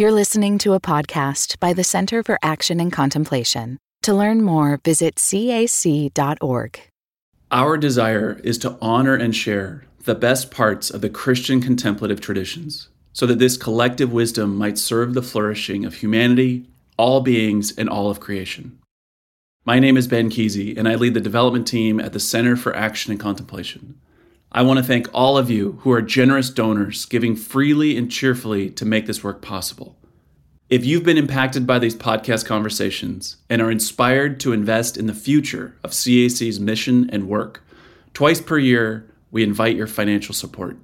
You're listening to a podcast by the Center for Action and Contemplation. To learn more, visit cac.org. Our desire is to honor and share the best parts of the Christian contemplative traditions so that this collective wisdom might serve the flourishing of humanity, all beings, and all of creation. My name is Ben Kesey, and I lead the development team at the Center for Action and Contemplation. I want to thank all of you who are generous donors, giving freely and cheerfully to make this work possible. If you've been impacted by these podcast conversations and are inspired to invest in the future of CAC's mission and work, twice per year we invite your financial support.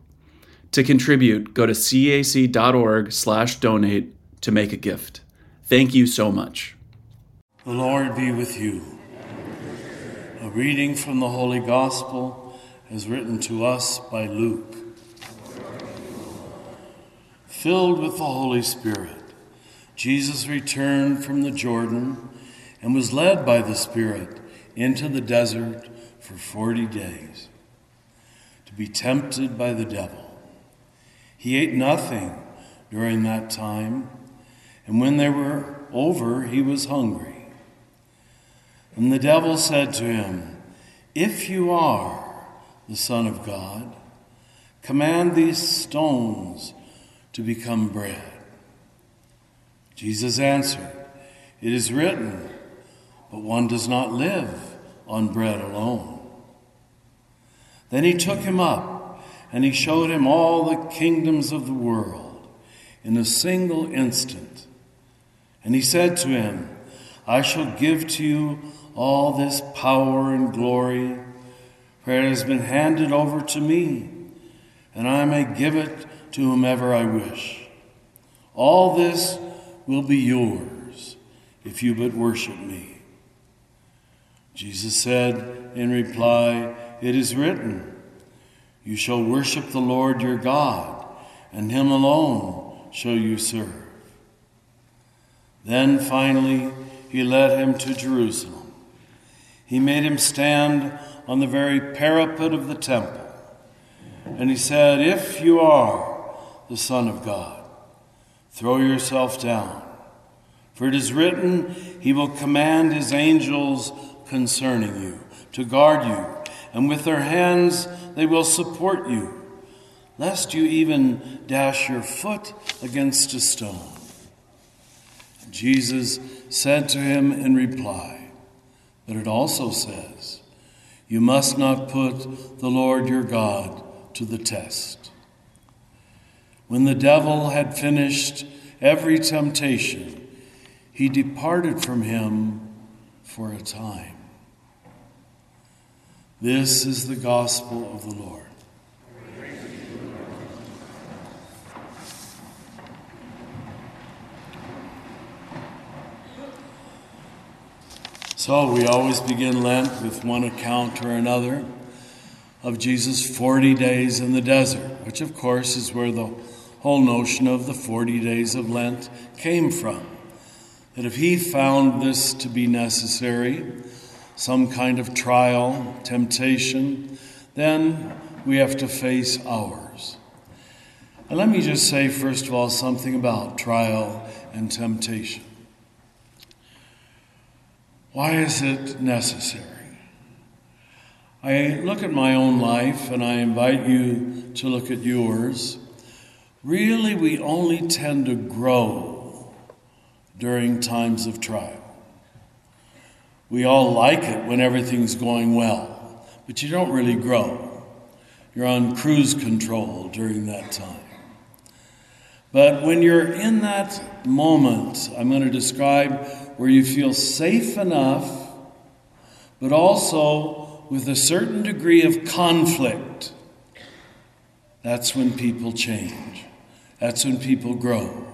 To contribute, go to cac.org/donate to make a gift. Thank you so much. The Lord be with you. A reading from the Holy Gospel as written to us by Luke. Filled with the Holy Spirit, Jesus returned from the Jordan and was led by the Spirit into the desert for 40 days to be tempted by the devil. He ate nothing during that time, and when they were over, he was hungry. And the devil said to him, If you are the Son of God, command these stones to become bread. Jesus answered, It is written, but one does not live on bread alone. Then he took him up, and he showed him all the kingdoms of the world in a single instant. And he said to him, I shall give to you all this power and glory it has been handed over to me, and I may give it to whomever I wish. All this will be yours if you but worship me. Jesus said in reply, It is written, You shall worship the Lord your God, and him alone shall you serve. Then finally, he led him to Jerusalem. He made him stand on the very parapet of the temple. And he said, If you are the Son of God, throw yourself down. For it is written, He will command His angels concerning you to guard you, and with their hands they will support you, lest you even dash your foot against a stone. Jesus said to him in reply, But it also says, you must not put the Lord your God to the test. When the devil had finished every temptation, he departed from him for a time. This is the gospel of the Lord. So we always begin Lent with one account or another of Jesus' 40 days in the desert, which of course is where the whole notion of the 40 days of Lent came from. That if he found this to be necessary, some kind of trial, temptation, then we have to face ours. And let me just say, first of all, something about trial and temptation. Why is it necessary? I look at my own life and I invite you to look at yours. Really, we only tend to grow during times of trial. We all like it when everything's going well, but you don't really grow. You're on cruise control during that time. But when you're in that moment, I'm going to describe where you feel safe enough, but also with a certain degree of conflict, that's when people change. That's when people grow.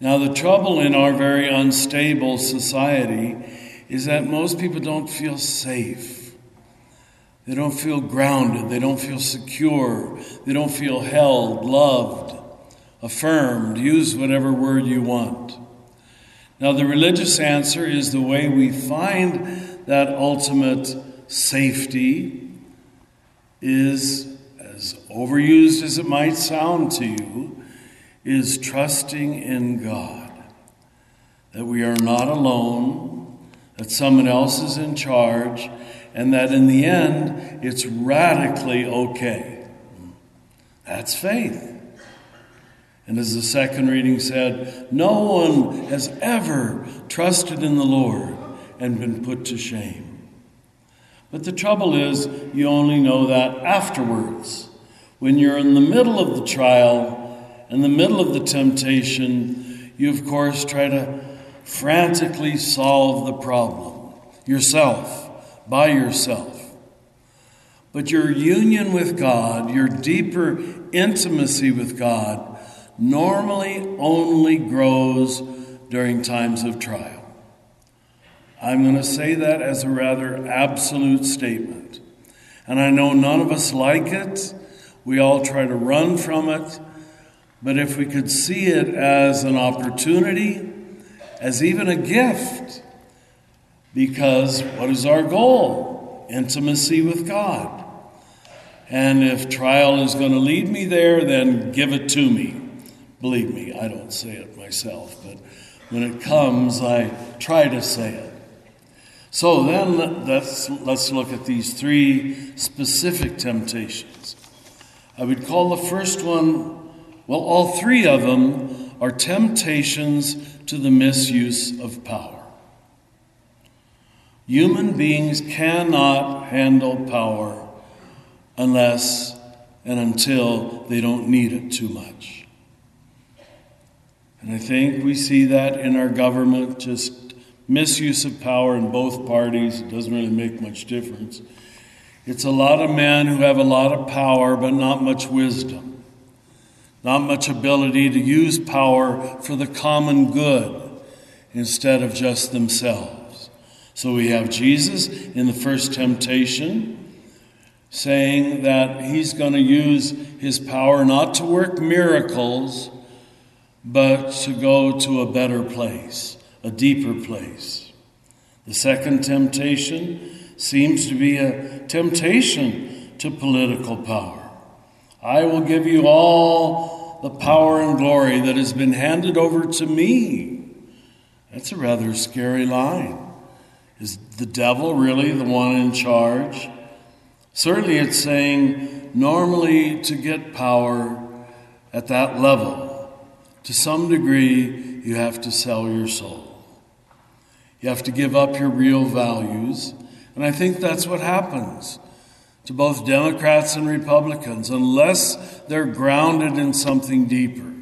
Now, the trouble in our very unstable society is that most people don't feel safe. They don't feel grounded. They don't feel secure. They don't feel held, loved, affirmed. Use whatever word you want. Now, the religious answer is the way we find that ultimate safety is, as overused as it might sound to you, is trusting in God, that we are not alone, that someone else is in charge, and that in the end, it's radically okay. That's faith. And as the second reading said, no one has ever trusted in the Lord and been put to shame. But the trouble is, you only know that afterwards. When you're in the middle of the trial, in the middle of the temptation, you, of course, try to frantically solve the problem yourself, by yourself. But your union with God, your deeper intimacy with God, normally only grows during times of trial. I'm going to say that as a rather absolute statement. And I know none of us like it. We all try to run from it. But if we could see it as an opportunity, as even a gift, because what is our goal? Intimacy with God. And if trial is going to lead me there, then give it to me. Believe me, I don't say it myself, but when it comes, I try to say it. So then let's, let's look at these three specific temptations. I would call the first one, well, all three of them are temptations to the misuse of power. Human beings cannot handle power unless and until they don't need it too much. And I think we see that in our government just misuse of power in both parties. It doesn't really make much difference. It's a lot of men who have a lot of power, but not much wisdom, not much ability to use power for the common good instead of just themselves. So we have Jesus in the first temptation saying that he's going to use his power not to work miracles, but to go to a better place a deeper place. The second temptation seems to be a temptation to political power. I will give you all the power and glory that has been handed over to me. That's a rather scary line. Is the devil really the one in charge? Certainly, it's saying normally to get power at that level, to some degree, you have to sell your soul. You have to give up your real values. And I think that's what happens to both Democrats and Republicans, unless they're grounded in something deeper.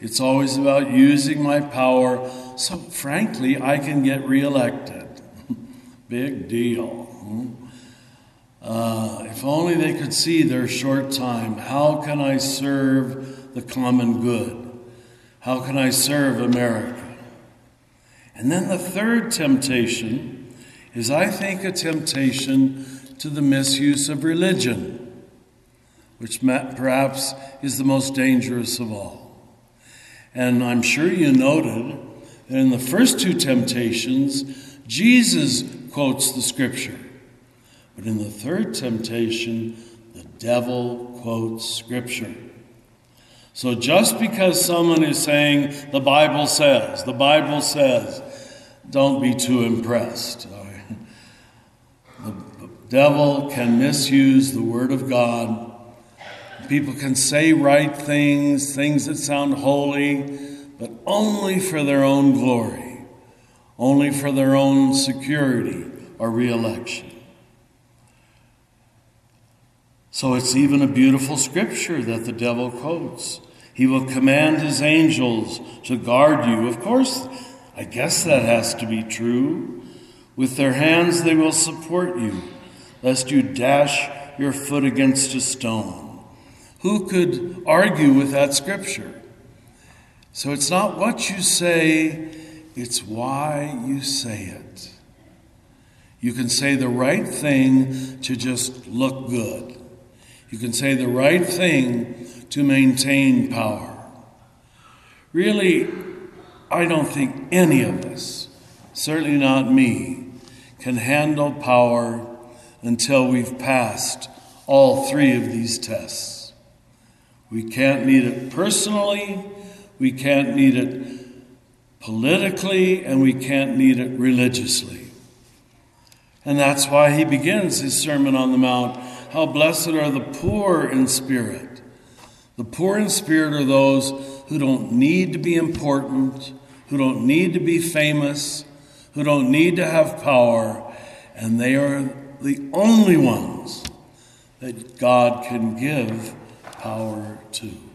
It's always about using my power so, frankly, I can get reelected. Big deal. Uh, if only they could see their short time. How can I serve the common good? How can I serve America? And then the third temptation is, I think, a temptation to the misuse of religion, which perhaps is the most dangerous of all. And I'm sure you noted that in the first two temptations, Jesus quotes the scripture. But in the third temptation, the devil quotes scripture. So just because someone is saying, the Bible says, the Bible says, don't be too impressed. The devil can misuse the Word of God. People can say right things, things that sound holy, but only for their own glory, only for their own security or reelection. So it's even a beautiful scripture that the devil quotes. He will command his angels to guard you. Of course, I guess that has to be true. With their hands they will support you, lest you dash your foot against a stone. Who could argue with that scripture? So it's not what you say, it's why you say it. You can say the right thing to just look good. You can say the right thing to maintain power. Really, I don't think any of us, certainly not me, can handle power until we've passed all three of these tests. We can't need it personally, we can't need it politically, and we can't need it religiously. And that's why he begins his Sermon on the Mount. How blessed are the poor in spirit. The poor in spirit are those who don't need to be important, who don't need to be famous, who don't need to have power, and they are the only ones that God can give power to.